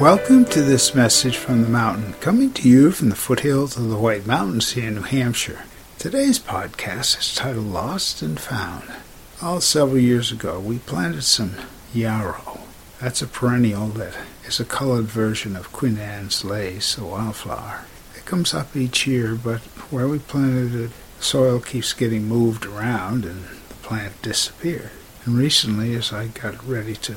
Welcome to this message from the mountain, coming to you from the foothills of the White Mountains here in New Hampshire. Today's podcast is titled Lost and Found. All several years ago, we planted some yarrow. That's a perennial that is a colored version of Queen Anne's lace, a wildflower. It comes up each year, but where we planted it, the soil keeps getting moved around and the plant disappeared. And recently, as I got ready to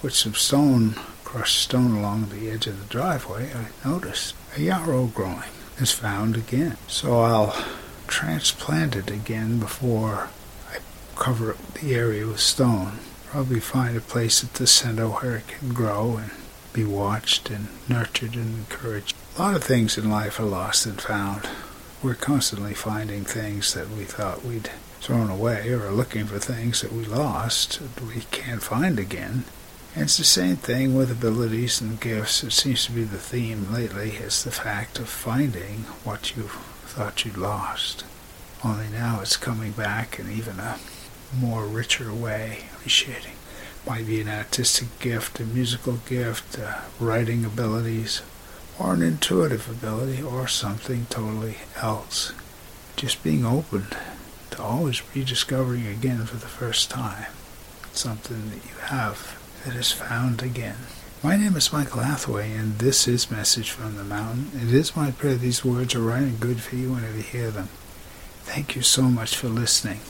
put some stone crushed stone along the edge of the driveway, I noticed a yarrow growing is found again. So I'll transplant it again before I cover the area with stone. Probably find a place at the center where it can grow and be watched and nurtured and encouraged. A lot of things in life are lost and found. We're constantly finding things that we thought we'd thrown away or looking for things that we lost that we can't find again. And it's the same thing with abilities and gifts. It seems to be the theme lately is the fact of finding what you thought you'd lost. Only now it's coming back in even a more richer way, appreciating. Might be an artistic gift, a musical gift, uh, writing abilities, or an intuitive ability, or something totally else. Just being open to always rediscovering again for the first time something that you have that is found again. My name is Michael Hathaway, and this is Message from the Mountain. It is my prayer these words are right and good for you whenever you hear them. Thank you so much for listening.